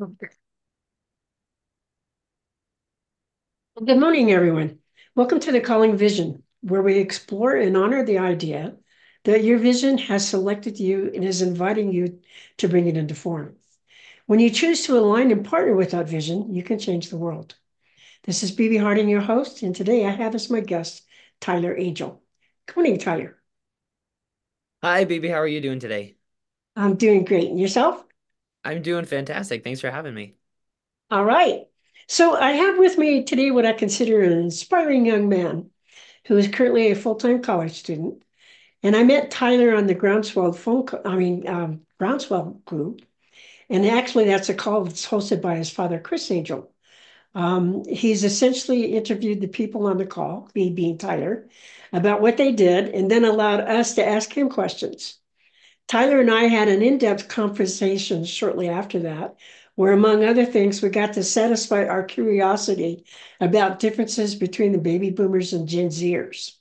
Good morning, everyone. Welcome to the Calling Vision, where we explore and honor the idea that your vision has selected you and is inviting you to bring it into form. When you choose to align and partner with that vision, you can change the world. This is BB Harding, your host, and today I have as my guest Tyler Angell. Good morning, Tyler. Hi, BB. How are you doing today? I'm doing great. And yourself? I'm doing fantastic. Thanks for having me. All right. So I have with me today what I consider an inspiring young man who is currently a full-time college student. And I met Tyler on the Groundswell phone, I mean, um, Groundswell group. And actually, that's a call that's hosted by his father, Chris Angell. Um, he's essentially interviewed the people on the call, me being Tyler, about what they did, and then allowed us to ask him questions. Tyler and I had an in depth conversation shortly after that, where, among other things, we got to satisfy our curiosity about differences between the baby boomers and Gen Zers.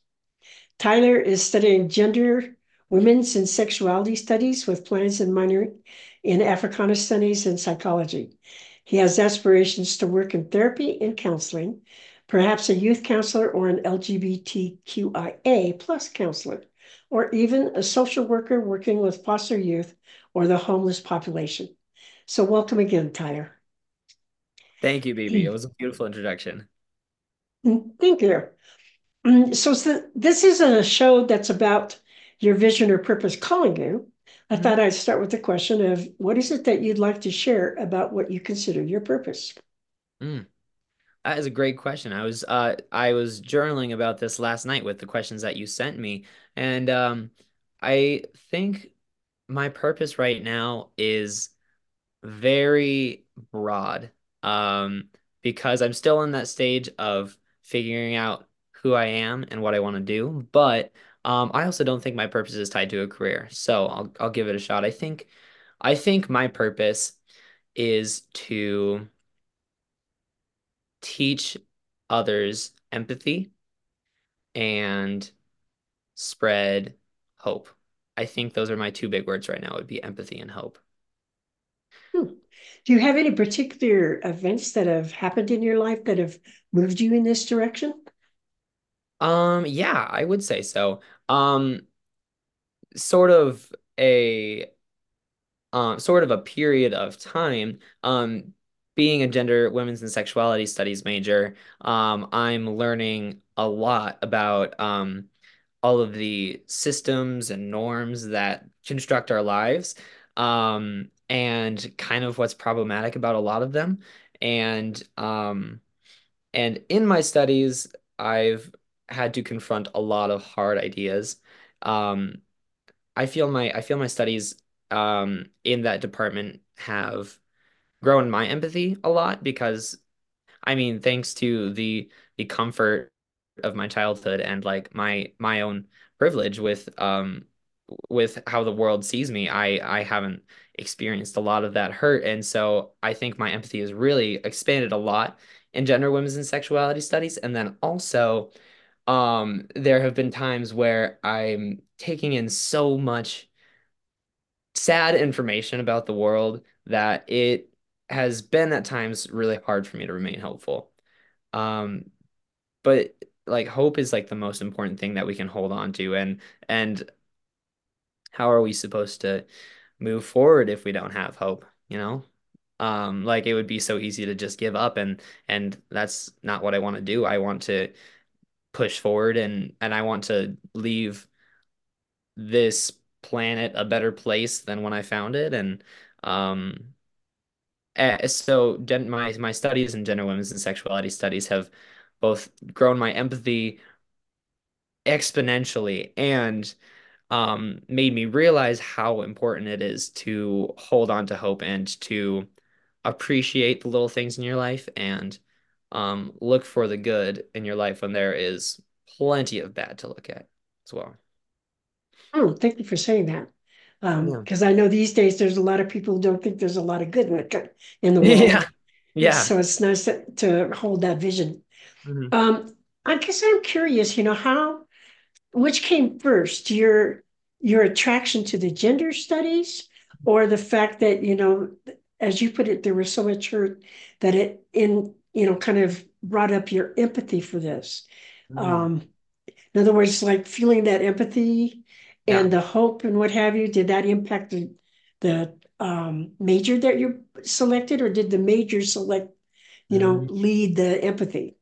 Tyler is studying gender, women's, and sexuality studies with plans in minor in Africana studies and psychology. He has aspirations to work in therapy and counseling, perhaps a youth counselor or an LGBTQIA plus counselor or even a social worker working with foster youth or the homeless population. So, welcome again, Tyler. Thank you, BB. It was a beautiful introduction. Thank you. Mm, so, so this is a show that's about your vision or purpose calling you. I mm-hmm. thought I'd start with the question of what is it that you'd like to share about what you consider your purpose? Mm. That is a great question. I was uh, I was journaling about this last night with the questions that you sent me, and um, I think my purpose right now is very broad um, because I'm still in that stage of figuring out who I am and what I want to do. But um, I also don't think my purpose is tied to a career, so I'll I'll give it a shot. I think I think my purpose is to teach others empathy and spread hope. I think those are my two big words right now would be empathy and hope. Hmm. Do you have any particular events that have happened in your life that have moved you in this direction? Um, yeah, I would say so. Um, sort of a um, sort of a period of time. Um, being a gender, women's, and sexuality studies major, um, I'm learning a lot about um, all of the systems and norms that construct our lives um, and kind of what's problematic about a lot of them. And um, and in my studies, I've had to confront a lot of hard ideas. Um, I feel my I feel my studies um, in that department have grown my empathy a lot because I mean, thanks to the the comfort of my childhood and like my my own privilege with um with how the world sees me, I I haven't experienced a lot of that hurt. And so I think my empathy has really expanded a lot in gender, women's, and sexuality studies. And then also, um, there have been times where I'm taking in so much sad information about the world that it has been at times really hard for me to remain hopeful. Um, but like hope is like the most important thing that we can hold on to and and how are we supposed to move forward if we don't have hope, you know? Um, like it would be so easy to just give up and and that's not what I want to do. I want to push forward and and I want to leave this planet a better place than when I found it and um uh, so gen- my my studies in gender, women's, and sexuality studies have both grown my empathy exponentially and um, made me realize how important it is to hold on to hope and to appreciate the little things in your life and um, look for the good in your life when there is plenty of bad to look at as well. Oh, thank you for saying that because um, I know these days there's a lot of people who don't think there's a lot of good in the, in the world. Yeah. Yeah. So it's nice to, to hold that vision. Mm-hmm. Um, I guess I'm curious, you know, how, which came first, your, your attraction to the gender studies or the fact that, you know, as you put it, there was so much hurt that it in, you know, kind of brought up your empathy for this. Mm, Um, in other words, like feeling that empathy yeah. and the hope and what have you, did that impact the, the um, major that you selected, or did the major select, you know, Mm. lead the empathy?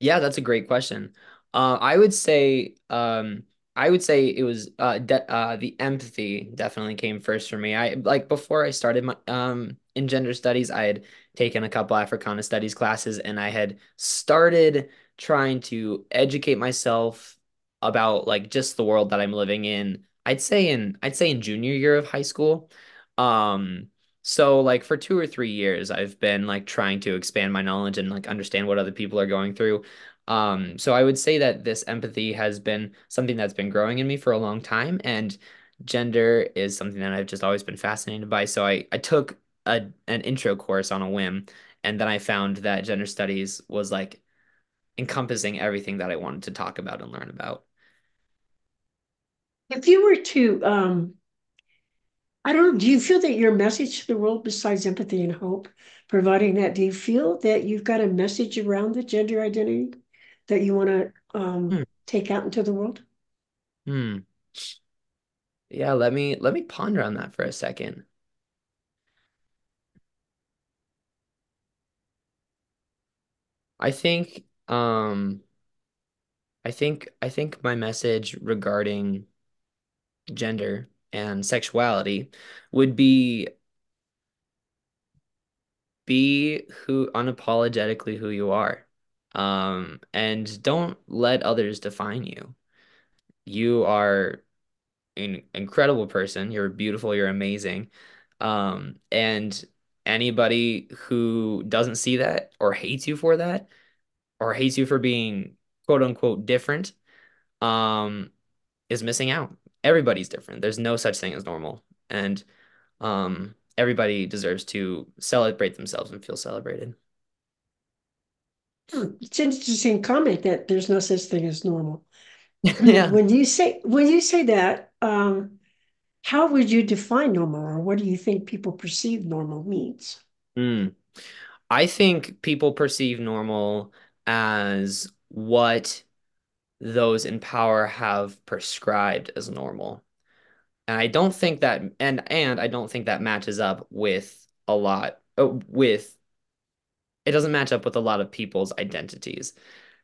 Yeah, that's a great question. Uh, I would say, um, I would say it was uh, de uh, the empathy definitely came first for me. I like before I started my um in gender studies, I had taken a couple Africana studies classes, and I had started trying to educate myself about like just the world that I'm living in. I'd say in I'd say in junior year of high school. Um, so like for two or three years, I've been like trying to expand my knowledge and like understand what other people are going through. Um, so I would say that this empathy has been something that's been growing in me for a long time, and gender is something that I've just always been fascinated by. So I I took a an intro course on a whim, and then I found that gender studies was like encompassing everything that I wanted to talk about and learn about. If you were to, um, I don't know, do you feel that your message to the world, besides empathy and hope, providing that, do you feel that you've got a message around the gender identity that you want to um, Hmm. take out into the world? Hmm. Yeah, let me let me ponder on that for a second. I think um I think I think my message regarding gender and sexuality would be be who unapologetically who you are. Um, and don't let others define you. You are an incredible person. You're beautiful, you're amazing. Um, and anybody who doesn't see that or hates you for that or hates you for being quote unquote different, um, is missing out. Everybody's different. There's no such thing as normal. And um, everybody deserves to celebrate themselves and feel celebrated. Hmm, It's an interesting comment that there's no such thing as normal. Yeah. When you say when you say that, um, how would you define normal, or what do you think people perceive normal means? Mm. I think people perceive normal as what those in power have prescribed as normal. And I don't think that and and I don't think that matches up with a lot uh, with it doesn't match up with a lot of people's identities.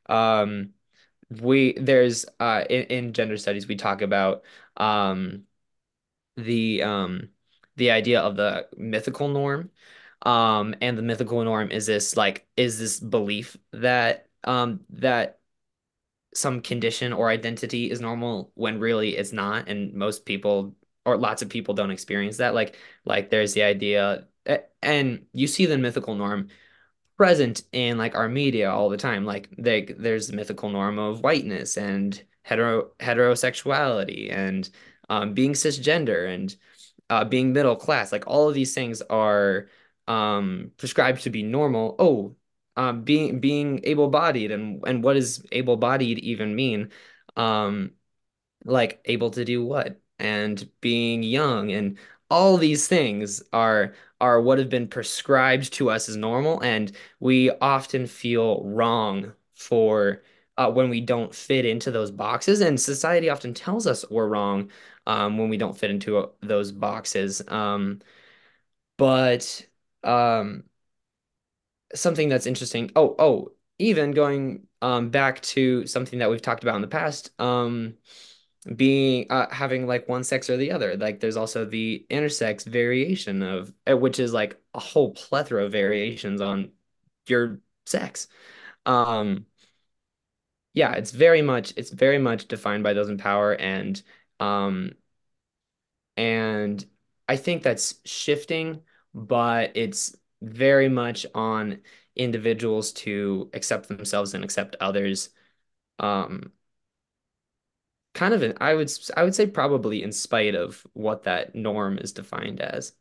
Um we there's uh in, in gender studies we talk about um the um the idea of the mythical norm. Um, and the mythical norm is this like is this belief that um that some condition or identity is normal when really it's not, and most people or lots of people don't experience that. Like like there's the idea and you see the mythical norm present in like our media all the time. Like they, there's the mythical norm of whiteness and hetero heterosexuality and um, being cisgender and uh, being middle class. Like all of these things are um, prescribed to be normal. Oh, um, being being able-bodied and and what does able-bodied even mean? Um, like able to do what and being young and all these things are are what have been prescribed to us as normal and we often feel wrong for uh, when we don't fit into those boxes and society often tells us we're wrong um, when we don't fit into uh, those boxes um, but um, something that's interesting oh oh even going um, back to something that we've talked about in the past um, being uh, having like one sex or the other. Like there's also the intersex variation of uh, which is like a whole plethora of variations on your sex. Um, yeah, it's very much it's very much defined by those in power and um and I think that's shifting, but it's very much on individuals to accept themselves and accept others. Um, kind of an, I would I would say probably in spite of what that norm is defined as.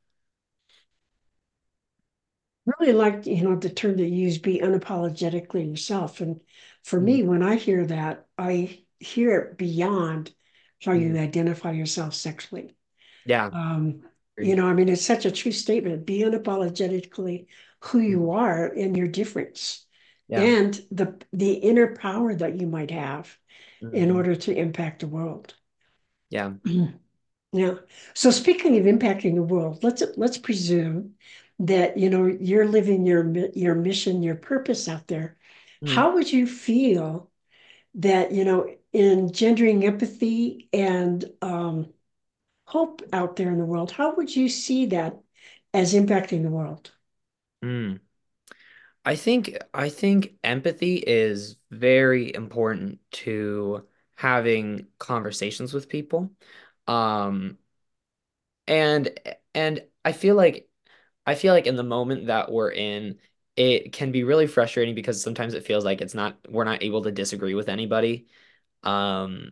really like, you know, the term that you use, be unapologetically yourself. And for Mm, me, when I hear that, I hear it beyond how you mm. identify yourself sexually. Yeah. Um, You know, I mean, it's such a true statement. Be unapologetically who you are and your difference Yeah. and the the inner power that you might have in hmm order to impact the world. Yeah. Yeah. So speaking of impacting the world, let's let's presume that you know you're living your your mission, your purpose out there. Mhm. How would you feel that you know engendering empathy and um, hope out there in the world? How would you see that as impacting the world? Mm. I think I think empathy is very important to having conversations with people. Um, and and I feel like I feel like in the moment that we're in, it can be really frustrating because sometimes it feels like it's not we're not able to disagree with anybody. Um,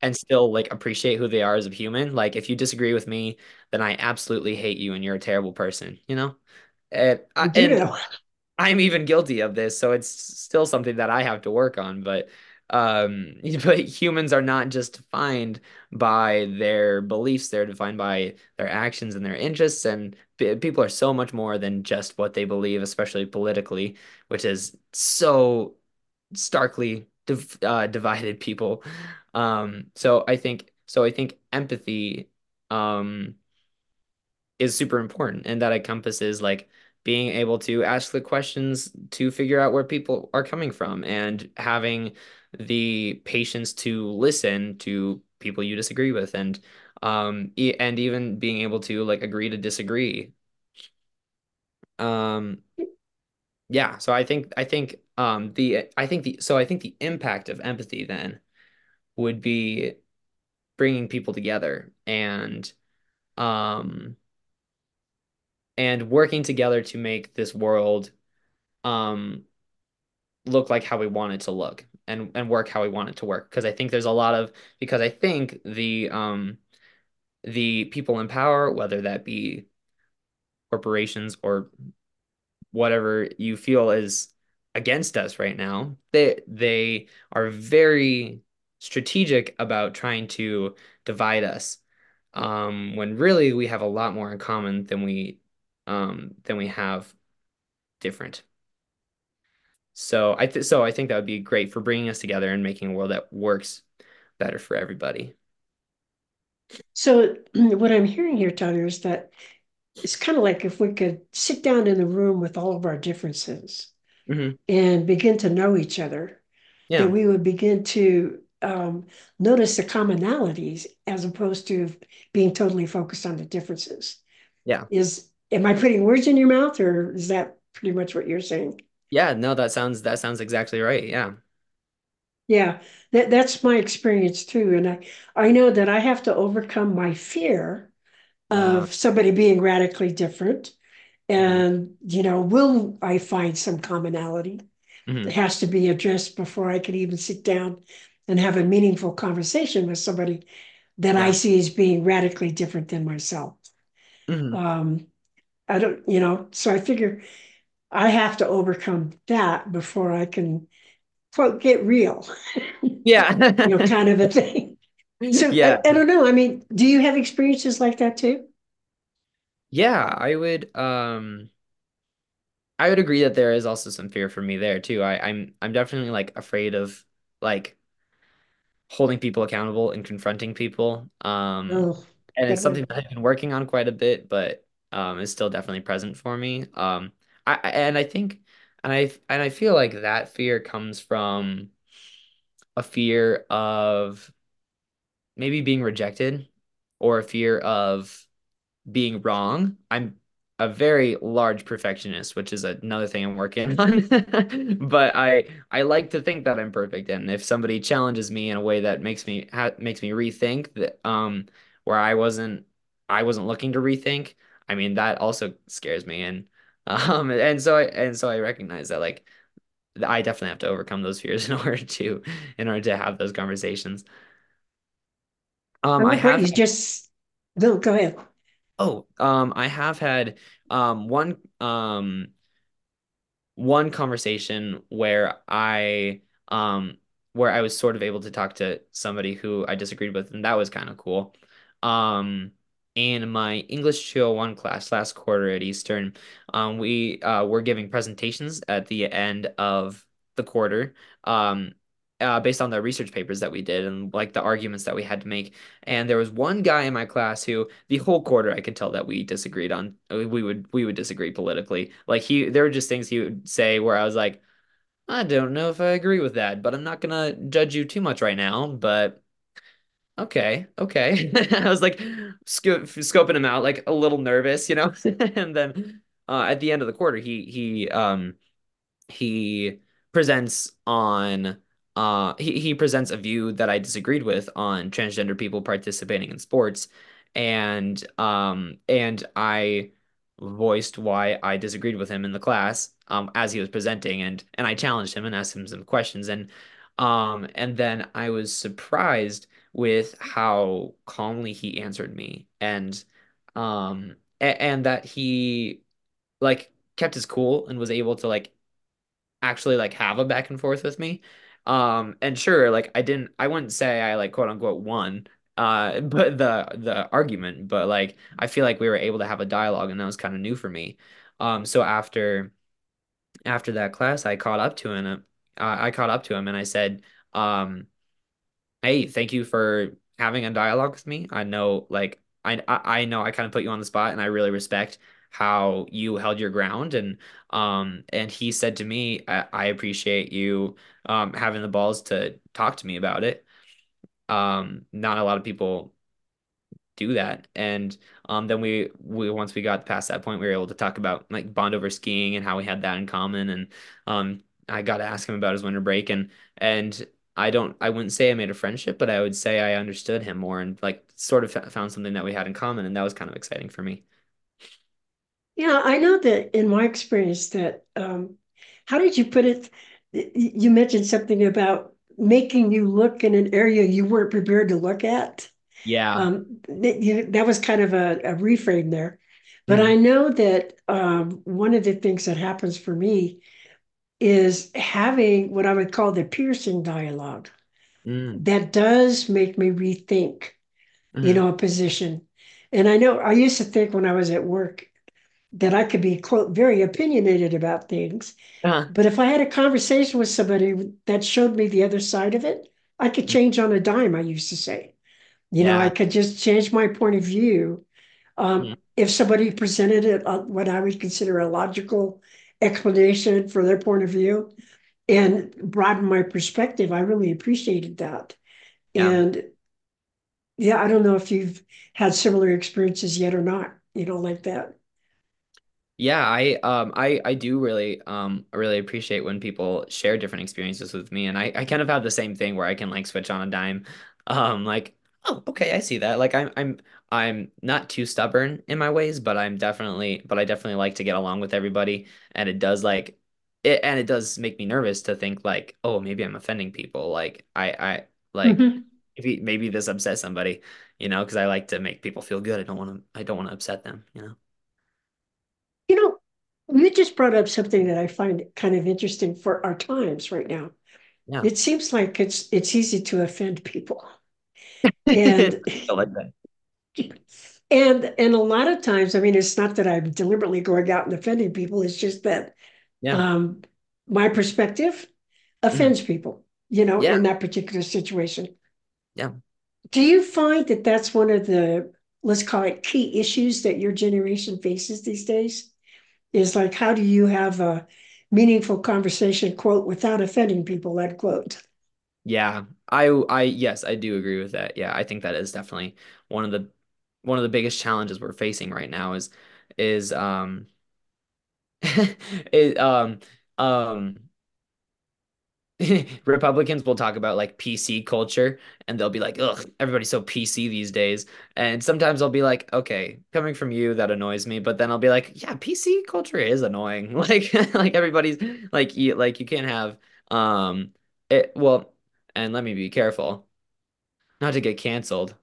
and still like appreciate who they are as a human. Like if you disagree with me, then I absolutely hate you and you're a terrible person, you know? And I, and. I'm even guilty of this, so it's still something that I have to work on. But um, but humans are not just defined by their beliefs; they're defined by their actions and their interests. And people are so much more than just what they believe, especially politically, which is so starkly div uh, divided people. Um, so I think so. I think empathy. Um, is super important and that encompasses like being able to ask the questions to figure out where people are coming from and having the patience to listen to people you disagree with and um e and even being able to like agree to disagree. Um yeah, so I think I think um the I think the so I think the impact of empathy then would be bringing people together and um and working together to make this world um look like how we want it to look and and work how we want it to work. Because I think there's a lot of because I think the um the people in power whether that be corporations or whatever you feel is against us right now they they are very strategic about trying to divide us. Um when really we have a lot more in common than we um than we have different. So I th so I think that would be great for bringing us together and making a world that works better for everybody. So what I'm hearing here, Tyler, is that it's kind of like if we could sit down in the room with all of our differences hmm and begin to know each other, that we would begin to um, notice the commonalities as opposed to being totally focused on the differences. Yeah. Is am I putting words in your mouth, or is that pretty much what you're saying? Yeah, no, that sounds that sounds exactly right. Yeah. Yeah, that that's my experience too, and I I know that I have to overcome my fear Uh, of somebody being radically different. And you know, will I find some commonality? It Mhm. has to be addressed before I can even sit down and have a meaningful conversation with somebody that I see as being radically different than myself. Mhm. Um, I don't, you know, so I figure I have to overcome that before I can quote get real, Yeah. you know, kind of a thing. So Yeah. I, I don't know. I mean, do you have experiences like that too? Yeah, I would um I would agree that there is also some fear for me there too. I I'm I'm definitely like afraid of like holding people accountable and confronting people. Um, Oh, and it's something that I've been working on quite a bit, but um, is still definitely present for me. Um, I I- and I think and I and I feel like that fear comes from a fear of maybe being rejected or a fear of being wrong. I'm a very large perfectionist, which is another thing I'm working on. But I I like to think that I'm perfect, and if somebody challenges me in a way that makes me ha makes me rethink that um where I wasn't I wasn't looking to rethink, I mean that also scares me, and um and so I and so I recognize that like I definitely have to overcome those fears in order to in order to have those conversations. Um, I like what have just, no, go ahead. Oh, um, I have had um one um one conversation where I um where I was sort of able to talk to somebody who I disagreed with, and that was kind of cool. Um, in my English 201 class last quarter at Eastern, um, we uh, were giving presentations at the end of the quarter, um, uh, based on the research papers that we did and like the arguments that we had to make. And there was one guy in my class who, the whole quarter, I could tell that we disagreed on. We would we would disagree politically. Like he, there were just things he would say where I was like, I don't know if I agree with that, but I'm not gonna judge you too much right now. But Okay, okay. I was like sco scoping him out, like a little nervous, you know. And then uh, at the end of the quarter, he he um he presents on uh he, he presents a view that I disagreed with on transgender people participating in sports. And um and I voiced why I disagreed with him in the class um as he was presenting. And and I challenged him and asked him some questions. And um and then I was surprised with how calmly he answered me. And um and, and that he like kept his cool and was able to like actually like have a back and forth with me. Um, and sure, like I didn't, I wouldn't say I like quote unquote won, uh, but the the argument, but like I feel like we were able to have a dialogue, and that was kind of new for me. Um, so after after that class, I caught up to him. Uh, I caught up to him, and I said, um, Hey, thank you for having a dialogue with me. I know, like, I I I know I kind of put you on the spot, and I really respect how you held your ground. And um, and he said to me, I, I appreciate you um having the balls to talk to me about it. Um, not a lot of people do that. And um, then we we once we got past that point, we were able to talk about like bond over skiing and how we had that in common. And um, I got to ask him about his winter break and and I don't I wouldn't say I made a friendship, but I would say I understood him more and like sort of found something that we had in common, and that was kind of exciting for me. Yeah, I know that in my experience that um, how did you put it? You mentioned something about making you look in an area you weren't prepared to look at. Yeah. Um, that, you, that was kind of a, a reframe there. But I Mm, know that um, one of the things that happens for me is having what I would call the piercing dialogue. mm, That does make me rethink, you mm, know, a position. And I know I used to think when I was at work that I could be, quote, very opinionated about things. uh, But if I had a conversation with somebody that showed me the other side of it, I could mm, change on a dime, I used to say. You know, I could just change my point of view. Um, Mm, if somebody presented it, uh, what I would consider a logical explanation for their point of view and broaden my perspective, I really appreciated that. yeah. And yeah, I don't know if you've had similar experiences yet or not, you know, like that. Yeah, I um I I do really um really appreciate when people share different experiences with me and I I kind of have the same thing where I can like switch on a dime. Um like oh okay, I see that. Like I'm I'm I'm not too stubborn in my ways, but I'm definitely but I definitely like to get along with everybody and it does like it and it does make me nervous to think like, oh, maybe I'm offending people. Like I I like Mhm. maybe maybe this upsets somebody, you know, because I like to make people feel good. I don't want to I don't want to upset them, you know. You just brought up something that I find kind of interesting for our times right now. Yeah. It seems like it's it's easy to offend people. And like and and a lot of times, I mean, it's not that I'm deliberately going out and offending people, it's just that Yeah. um my perspective offends people, you know, Yeah. in that particular situation. Yeah. Do you find that that's one of the, let's call it key issues that your generation faces these days? Is like, how do you have a meaningful conversation, quote, without offending people, end quote? Yeah. I I yes, I do agree with that. Yeah, I think that is definitely one of the one of the biggest challenges we're facing right now is is um it um um Republicans will talk about like PC culture and they'll be like, ugh, everybody's so PC these days. And sometimes I'll be like, okay, coming from you, that annoys me. But then I'll be like, yeah, PC culture is annoying. Like like everybody's like you like you can't have um it well, and let me be careful not to get canceled.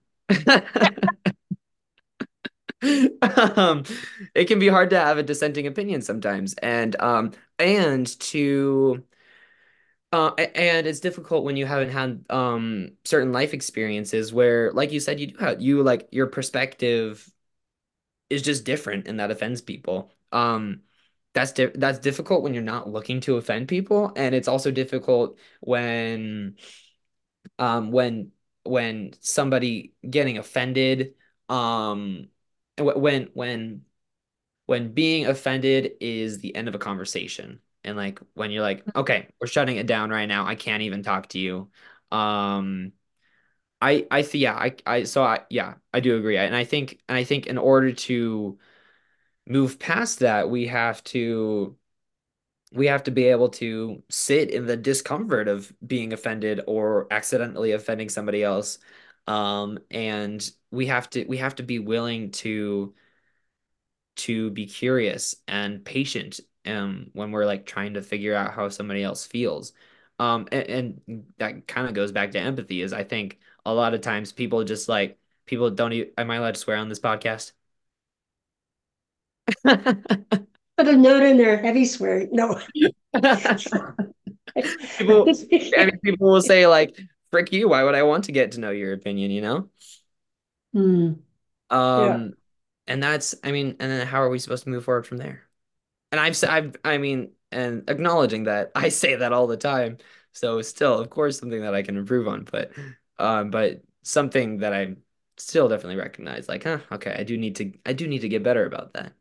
Um, it can be hard to have a dissenting opinion sometimes, and um, and to Uh, and it's difficult when you haven't had um certain life experiences where, like you said, you do have you like your perspective. is just different and that offends people. Um, that's di that's difficult when you're not looking to offend people, and it's also difficult when um when when somebody getting offended um when when when being offended is the end of a conversation and like when you're like okay we're shutting it down right now I can't even talk to you um I I see yeah I I so I yeah I do agree and I think and I think in order to move past that we have to we have to be able to sit in the discomfort of being offended or accidentally offending somebody else um and we have to we have to be willing to to be curious and patient um when we're like trying to figure out how somebody else feels um and, and that kind of goes back to empathy is I think a lot of times people just like people don't even, am I allowed to swear on this podcast Put a note in there, heavy swear. No. people I mean people will say like frick you why would I want to get to know your opinion you know Hmm. Yeah. um and that's I mean and then how are we supposed to move forward from there and I've I've I mean and acknowledging that I say that all the time so still of course something that I can improve on but um but something that I still definitely recognize like huh okay I do need to I do need to get better about that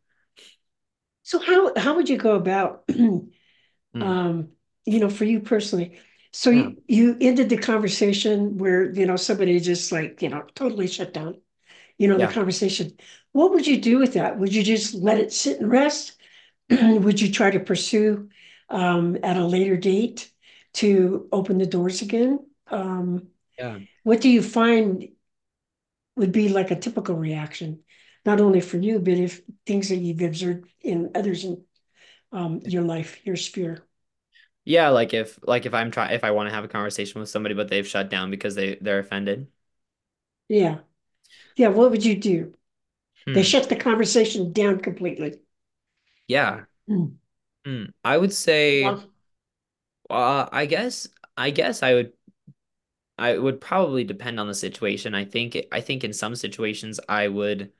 So how how would you go about Mm, um, you know, for you personally? So yeah you, you ended the conversation where, you know, somebody just like, you know, totally shut down, you know, the conversation. What would you do with that? Would you just let it sit and rest? Would you try to pursue um, at a later date to open the doors again? Um, yeah what do you find would be like a typical reaction, not only for you, but if things that you've observed in others in um, your life, your sphere? yeah like if like if I'm trying if I want to have a conversation with somebody but they've shut down because they they're offended Yeah. Yeah. What would you do? They hmm shut the conversation down completely. Yeah Mm. Hmm. I would say, Well, uh, I guess, I guess I would, I would probably depend on the situation. I think, I think in some situations I would,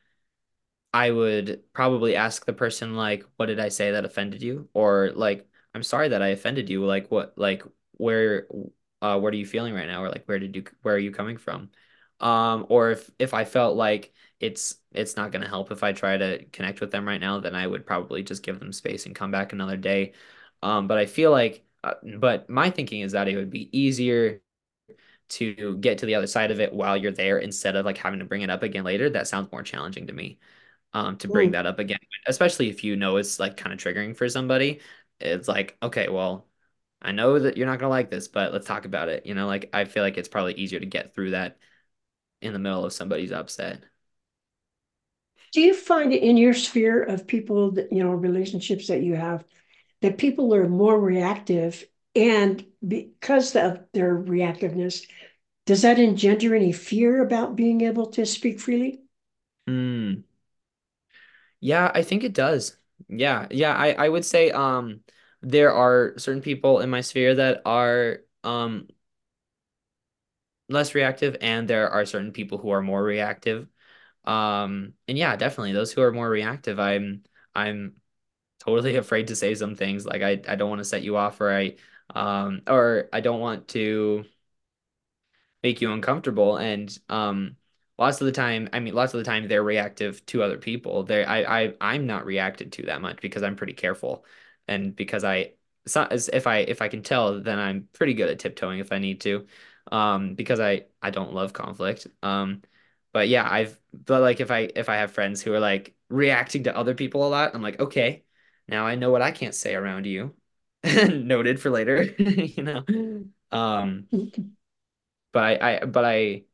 I would probably ask the person like, "What did I say that offended you?" Or like, "I'm sorry that I offended you." Like, what, like, where, uh, what are you feeling right now? Or like, where did you, where are you coming from? Um, or if if I felt like it's it's not gonna help if I try to connect with them right now, then I would probably just give them space and come back another day. Um, but I feel like, uh, but my thinking is that it would be easier to get to the other side of it while you're there instead of like having to bring it up again later. That sounds more challenging to me um, to bring mm. that up again, especially if you know it's like kind of triggering for somebody. It's like, okay, well, I know that you're not gonna like this, but let's talk about it. You know, like I feel like it's probably easier to get through that in the middle of somebody's upset. Do you find it in your sphere of people that, you know, relationships that you have, that people are more reactive and because of their reactiveness, does that engender any fear about being able to speak freely? Hmm. Yeah, I think it does. Yeah, yeah, I I would say um there are certain people in my sphere that are um less reactive and there are certain people who are more reactive. Um and yeah, definitely those who are more reactive, I'm I'm totally afraid to say some things like I I don't want to set you off or I um or I don't want to make you uncomfortable. And um lots of the time I mean lots of the time they're reactive to other people. They I, I I'm not reacted to that much because I'm pretty careful. And because I so if I if I can tell then I'm pretty good at tiptoeing if I need to um because I I don't love conflict. Um but yeah I've but like if I if I have friends who are like reacting to other people a lot I'm like okay now I know what I can't say around you. Noted for later you know? Um but I, I but I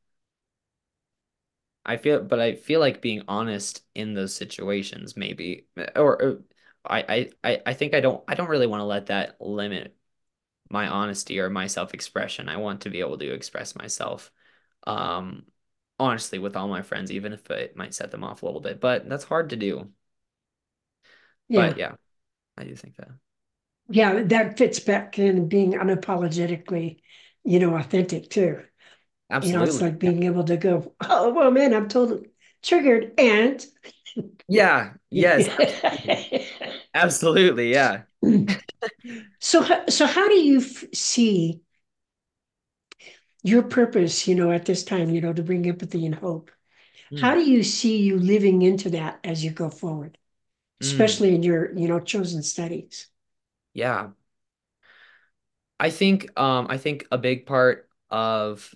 I feel but I feel like being honest in those situations maybe or, or I, I I think I don't I don't really want to let that limit my honesty or my self-expression. I want to be able to express myself um honestly with all my friends even if it might set them off a little bit. But that's hard to do. But Yeah. yeah, I do think that. Yeah, that fits back in being unapologetically, you know, authentic too. You know, it's Absolutely. like Yeah. being able to go, oh, well, man, I'm totally, triggered and Yeah, yes, absolutely. Absolutely, yeah. So so how do you f- see your purpose you know at this time you know to bring empathy and hope how Mm, do you see you living into that as you go forward mm, especially in your you know chosen studies yeah. I think um I think a big part of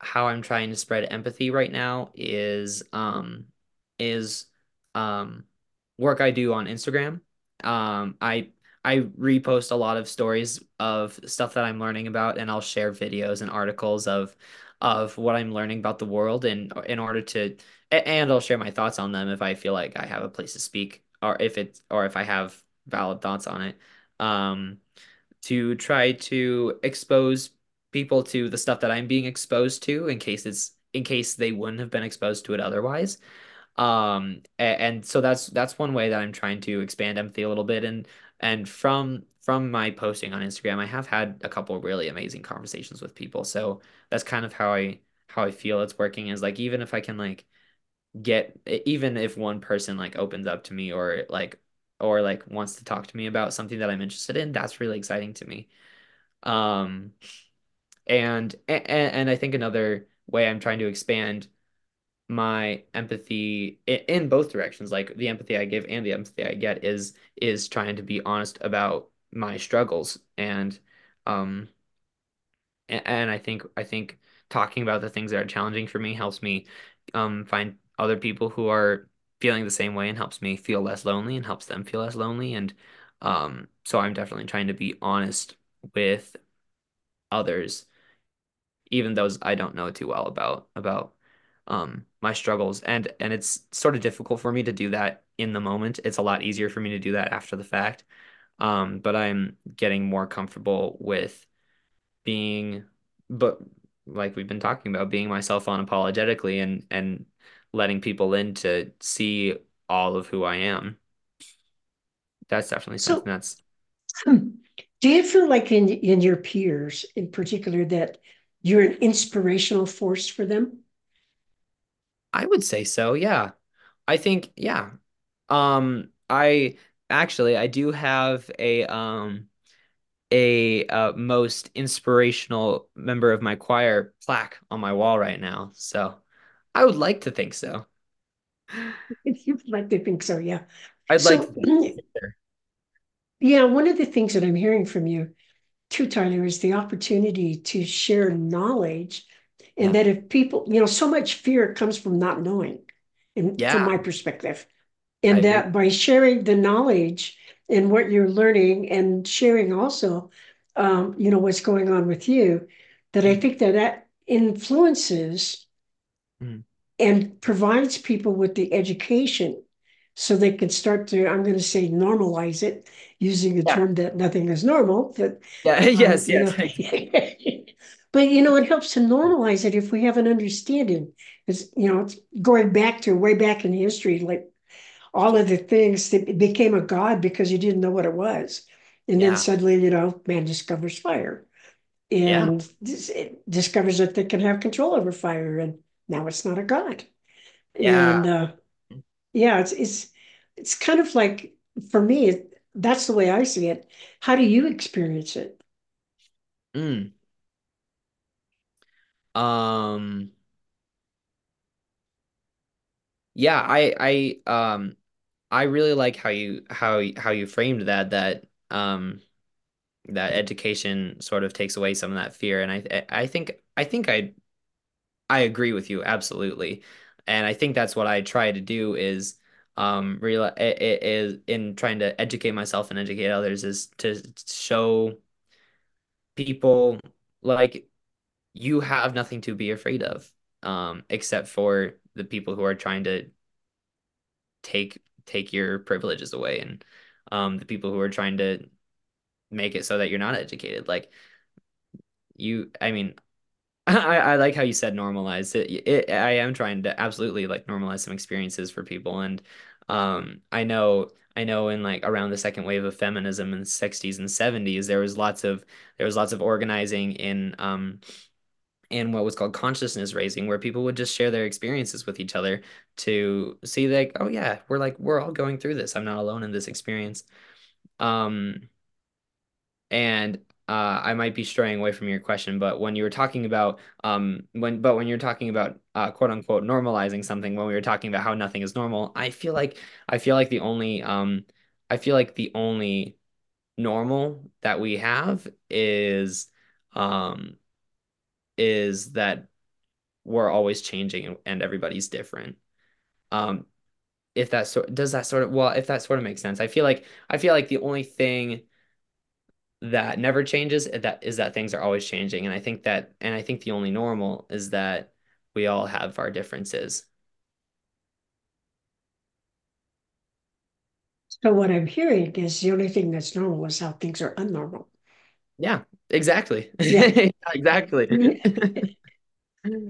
how I'm trying to spread empathy right now is um is um work I do on Instagram. Um I I repost a lot of stories of stuff that I'm learning about and I'll share videos and articles of of what I'm learning about the world in in order to and I'll share my thoughts on them if I feel like I have a place to speak or if it's or if I have valid thoughts on it. Um to try to expose people to the stuff that I'm being exposed to in case it's in case they wouldn't have been exposed to it otherwise. Um, and, so that's that's one way that I'm trying to expand empathy a little bit and and from from my posting on Instagram, I have had a couple really amazing conversations with people. So that's kind of how I how I feel it's working is like even if I can like get even if one person like opens up to me or like or like wants to talk to me about something that I'm interested in, that's really exciting to me. Um, and and, and I think another way I'm trying to expand my empathy in, both directions, like the empathy I give and the empathy I get, is is trying to be honest about my struggles. And um and, and I think I think talking about the things that are challenging for me helps me um find other people who are feeling the same way and helps me feel less lonely and helps them feel less lonely. And um so I'm definitely trying to be honest with others even those I don't know too well about about um my struggles and and it's sort of difficult for me to do that in the moment. It's a lot easier for me to do that after the fact. Um but I'm getting more comfortable with being but like we've been talking about being myself unapologetically and and letting people in to see all of who I am. That's definitely something so that's hmm, do you feel like in in your peers in particular that you're an inspirational force for them I would say so, yeah. I think yeah. Um I actually I do have a um a uh, most inspirational member of my choir plaque on my wall right now. So I would like to think so. you'd like to think so yeah I'd like to think so. yeah one of the things that i'm hearing from you too tyler is the opportunity to share knowledge and Yeah. that if people you know so much fear comes from not knowing and from my Yeah, perspective I and agree. that by sharing the knowledge and what you're learning and sharing also um, you know what's going on with you that i Mm, think that that influences mm. and provides people with the education so they can start to i'm going to say normalize it using a Yeah. term that nothing is normal but Yeah. um, Yes, yes. know but you know it helps to normalize it if we have an understanding it's you know it's going back to way back in history like all of the things that became a god because you didn't know what it was. And then suddenly, you know, man discovers fire Yeah. and it discovers that they can have control over fire. And now it's not a god. Yeah. And uh, yeah, it's it's it's kind of like for me, it, that's the way I see it. How do you experience it? Mm. Um, yeah, I I um I really like how you how how you framed that that um that education sort of takes away some of that fear and I I think I think I I agree with you absolutely. And I think that's what I try to do is um real is in trying to educate myself and educate others is to show people like you have nothing to be afraid of um except for the people who are trying to take take your privileges away and um the people who are trying to make it so that you're not educated like you I mean I, I like how you said normalize it, it. I am trying to absolutely like normalize some experiences for people, and um, I know I know in like around the second wave of feminism in the 60s and 70s, there was lots of there was lots of organizing in um and what was called consciousness raising, where people would just share their experiences with each other to see like, oh yeah, we're like we're all going through this. I'm not alone in this experience. Um, and uh, I might be straying away from your question, but when you were talking about um when but when you're talking about uh, quote unquote normalizing something, when we were talking about how nothing is normal, I feel like I feel like the only um I feel like the only normal that we have is um is that we're always changing and, everybody's different. Um, if that sort does that sort of well, if that sort of makes sense, I feel like I feel like the only thing that never changes that is that things are always changing, and I think that and I think the only normal is that we all have our differences. So what I'm hearing is the only thing that's normal is how things are unnormal. Yeah, exactly. Yeah. Exactly.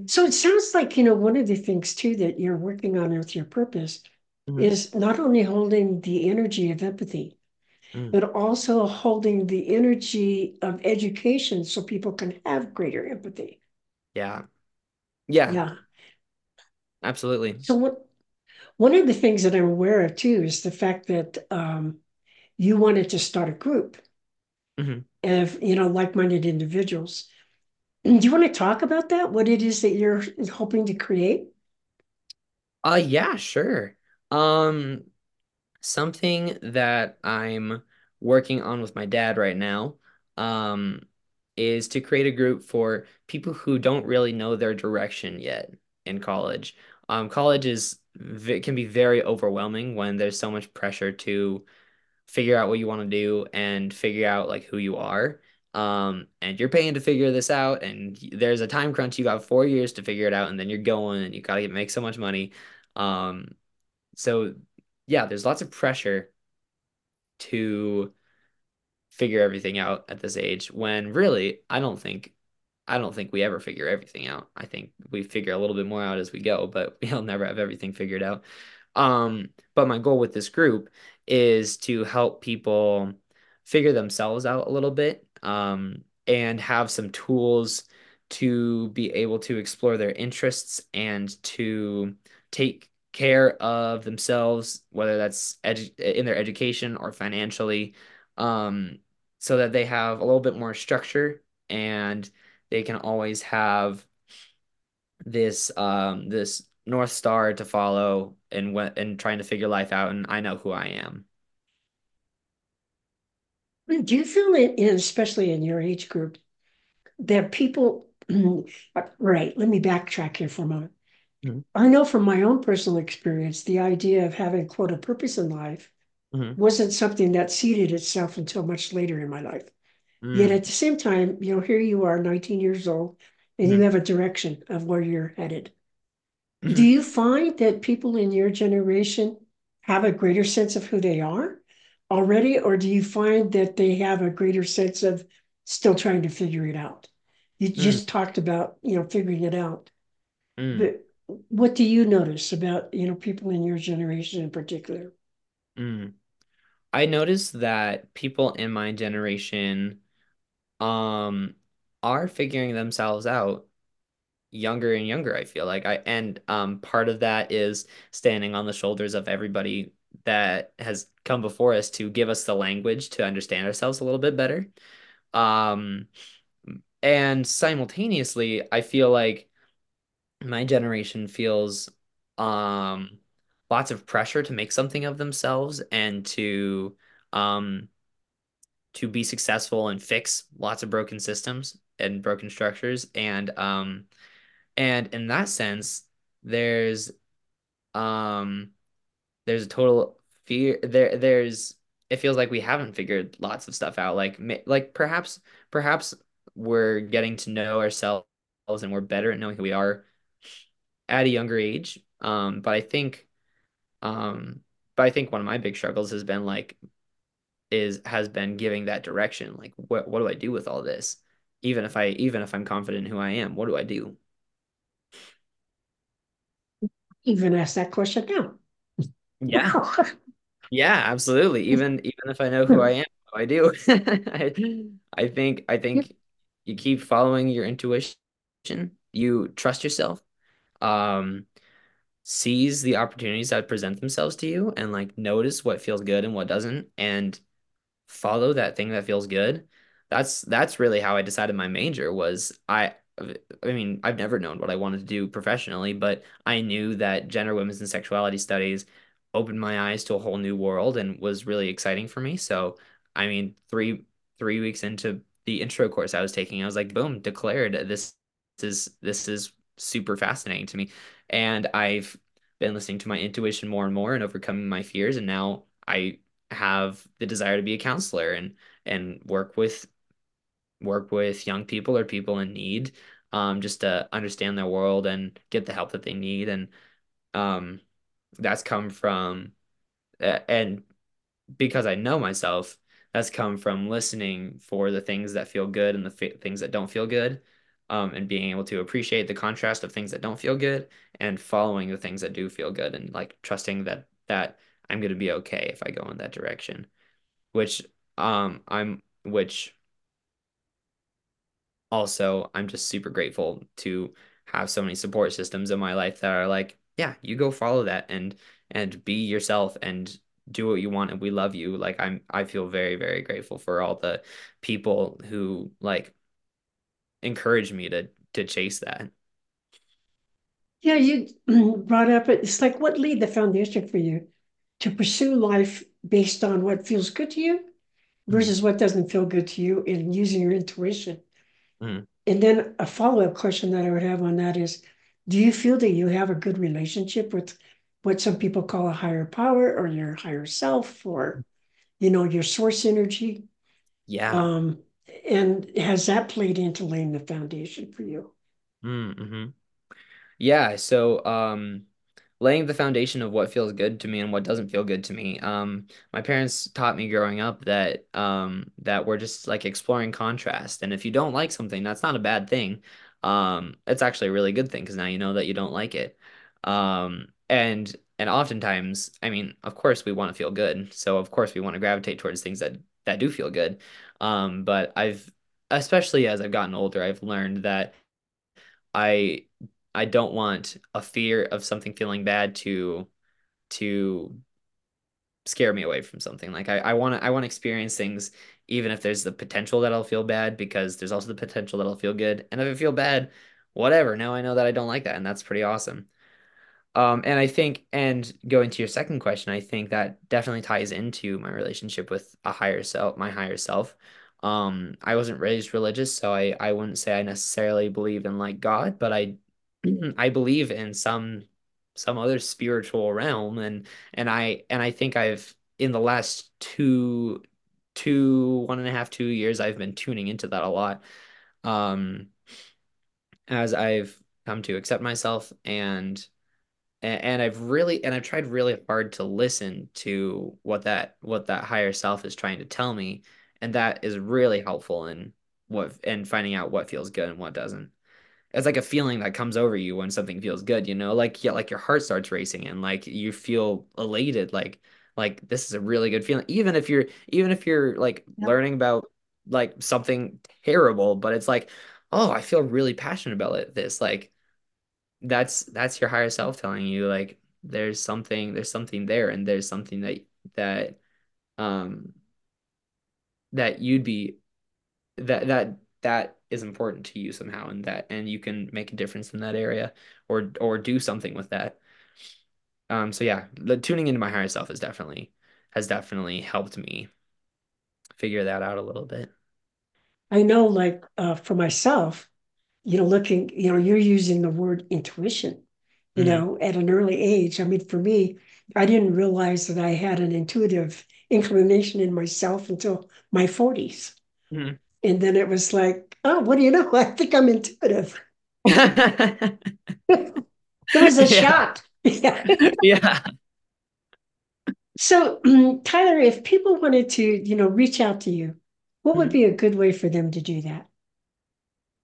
So it sounds like, you know, one of the things too that you're working on with your purpose Mhm. is not only holding the energy of empathy, Mm. but also holding the energy of education so people can have greater empathy. Yeah. Yeah, Yeah. absolutely. So what one of the things that I'm aware of too is the fact that um, you wanted to start a group Mhm. Of, you know, like-minded individuals. Do you want to talk about that? What it is that you're hoping to create? Uh yeah, sure. Um Something that I'm working on with my dad right now, um, is to create a group for people who don't really know their direction yet in college. Um, college is can be very overwhelming when there's so much pressure to figure out what you want to do and figure out like who you are. Um, and you're paying to figure this out, and there's a time crunch. You got four years to figure it out, and then you're going, and you gotta make so much money. Um, so yeah, there's lots of pressure to figure everything out at this age when really I don't think I don't think we ever figure everything out. I think we figure a little bit more out as we go, but we'll never have everything figured out. Um, but my goal with this group is to help people figure themselves out a little bit, um, and have some tools to be able to explore their interests and to take care of themselves, whether that's edu in their education or financially, um, so that they have a little bit more structure and they can always have this um this North Star to follow and when and trying to figure life out and I know who I am. Do you feel that, in, especially in your age group, that people, right, let me backtrack here for a moment. Mhm. I know from my own personal experience, the idea of having, quote, a purpose in life Mhm. wasn't something that seeded itself until much later in my life. Yet Mm, at the same time, you know, here you are, 19 years old, and you mhm, have a direction of where you're headed. Do mhm, you find that people in your generation have a greater sense of who they are already, or do you find that they have a greater sense of still trying to figure it out? You mm, just talked about, you know, figuring it out. mm, But what do you notice about, you know, people in your generation in particular? mm. I noticed that people in my generation um are figuring themselves out younger and younger, I feel like I and um part of that is standing on the shoulders of everybody that has come before us to give us the language to understand ourselves a little bit better. Um and simultaneously, I feel like my generation feels um lots of pressure to make something of themselves and to um to be successful and fix lots of broken systems and broken structures and um and in that sense there's um there's a total fear there there's it feels like we haven't figured lots of stuff out. Like like perhaps perhaps we're getting to know ourselves and we're better at knowing who we are at a younger age. Um but I think um but I think one of my big struggles has been like is has been giving that direction. Like what what do I do with all this? Even if I even if I'm confident in who I am what do I do Even ask that question now. yeah Yeah, absolutely. Even even if I know who I am, I do. I, I think I think you keep following your intuition You trust yourself. Um, seize the opportunities that present themselves to you and like notice what feels good and what doesn't and follow that thing that feels good. That's that's really how I decided my major was I I mean, I've never known what I wanted to do professionally, but I knew that gender, women's, and sexuality studies opened my eyes to a whole new world and was really exciting for me. So, I mean, three three weeks into the intro course I was taking, I was like, boom, declared. This is this is super fascinating to me. And I've been listening to my intuition more and more and overcoming my fears. And now I have the desire to be a counselor and and work with work with young people or people in need, um, just to understand their world and get the help that they need. And um, that's come from, and because I know myself, that's come from listening for the things that feel good and the f things that don't feel good. Um, and being able to appreciate the contrast of things that don't feel good and following the things that do feel good and like trusting that that I'm going to be okay if I go in that direction, which um I'm which also I'm just super grateful to have so many support systems in my life that are like, yeah, you go follow that and and be yourself and do what you want and we love you. Like I'm I feel very, very grateful for all the people who like encourage me to to chase that. Yeah, you brought up it. It's like what laid the foundation for you to pursue life based on what feels good to you Mhm. versus what doesn't feel good to you and using your intuition. Mhm. And then a follow-up question that I would have on that is, do you feel that you have a good relationship with what some people call a higher power or your higher self or, you know, your source energy? Yeah. Um, and has that played into laying the foundation for you? Mm-hmm. Yeah, so um laying the foundation of what feels good to me and what doesn't feel good to me. Um, my parents taught me growing up that um, that we're just like exploring contrast, and if you don't like something, that's not a bad thing. Um, it's actually a really good thing because now you know that you don't like it. Um, and and oftentimes, I mean, of course, we want to feel good, so of course we want to gravitate towards things that that do feel good. Um, but I've, especially as I've gotten older, I've learned that. I I don't want a fear of something feeling bad to to scare me away from something. Like I, I want to I want to experience things even if there's the potential that I'll feel bad because there's also the potential that I'll feel good. And if I feel bad, whatever. Now I know that I don't like that and that's pretty awesome. Um, and I think, and going to your second question, I think that definitely ties into my relationship with a higher self, my higher self. Um, I wasn't raised religious, so I, I wouldn't say I necessarily believe in like God, but I I believe in some some other spiritual realm and and I and I think I've in the last two two one and a half two years I've been tuning into that a lot. Um, as I've come to accept myself and and, and I've really and I've tried really hard to listen to what that what that higher self is trying to tell me, and that is really helpful in what and finding out what feels good and what doesn't. It's like a feeling that comes over you when something feels good, you know, like yeah, like your heart starts racing and like you feel elated, like like this is a really good feeling, even if you're even if you're like Yep. learning about like something terrible, but it's like, oh, I feel really passionate about it. This like that's that's your higher self telling you like there's something there's something there and there's something that that um that you'd be that that that is important to you somehow and that and you can make a difference in that area or or do something with that um so yeah the tuning into my higher self is definitely has definitely helped me figure that out a little bit I know, like uh, for myself, you know, looking, you know, you're using the word intuition, you hmm know, at an early age. I mean, for me, I didn't realize that I had an intuitive inclination in myself until my 40s. hmm And then it was like, oh, what do you know? I think I'm intuitive. It was a yeah shock. Yeah. yeah So, Tyler, if people wanted to, you know, reach out to you, what would Mhm. be a good way for them to do that?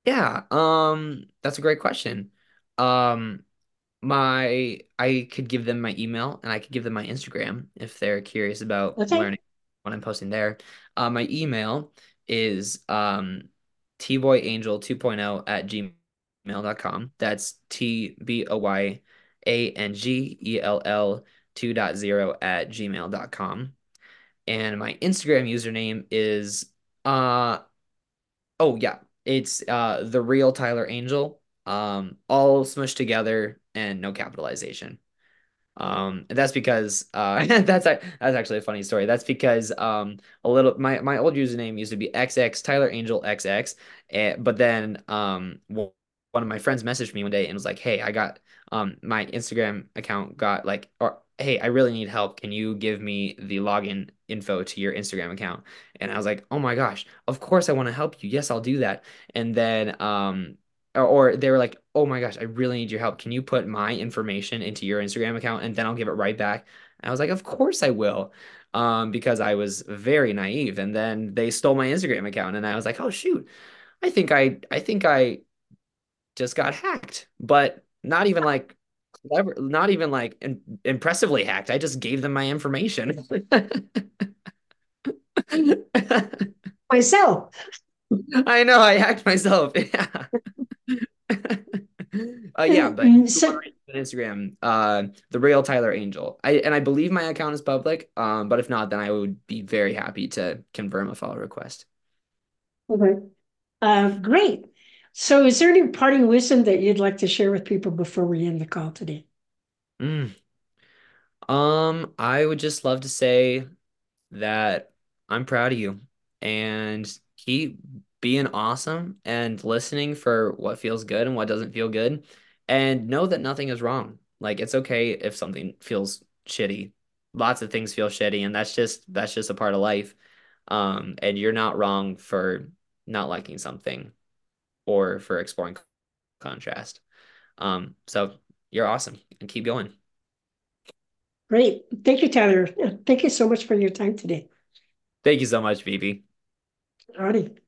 yeah um that's a great question um my I could give them my email and I could give them my Instagram if they're curious about Okay. learning what I'm posting there. Uh, my email is um tboyangell 2.0 at gmail. gmail.com. That's T B O Y A N G E L L 2.0 at gmail.com. And my Instagram username is uh oh yeah, it's uh the real Tyler Angell. Um all smushed together and no capitalization. Um, that's because uh that's a, that's actually a funny story. That's because um a little my my old username used to be XX Tyler Angell XX, and, but then um one of my friends messaged me one day and was like, "Hey, I got um my Instagram account got like or hey, I really need help. Can you give me the login info to your Instagram account?" And I was like, "Oh my gosh, of course I want to help you. Yes, I'll do that." And then um or, or they were like, "Oh my gosh, I really need your help. Can you put my information into your Instagram account and then I'll give it right back?" And I was like, "Of course I will." Um, because I was very naive and then they stole my Instagram account and I was like, "Oh shoot. I think I I think I just got hacked." But not even like clever, not even like in, impressively hacked. I just gave them my information. Myself. I know I hacked myself. Yeah. Uh, yeah, but So, on Instagram, uh, the real Tyler Angell. I and I believe my account is public. Um, but if not, then I would be very happy to confirm a follow request. okay. Uh, great. So is there any parting wisdom that you'd like to share with people before we end the call today? Mm. Um, I would just love to say that I'm proud of you and keep being awesome and listening for what feels good and what doesn't feel good. And know that nothing is wrong. Like it's okay if something feels shitty. Lots of things feel shitty, and that's just that's just a part of life. Um, and you're not wrong for not liking something or for exploring contrast. Um, so you're awesome and keep going. Great. Thank you, Tyler. Thank you so much for your time today. Thank you so much, Phoebe. Alrighty.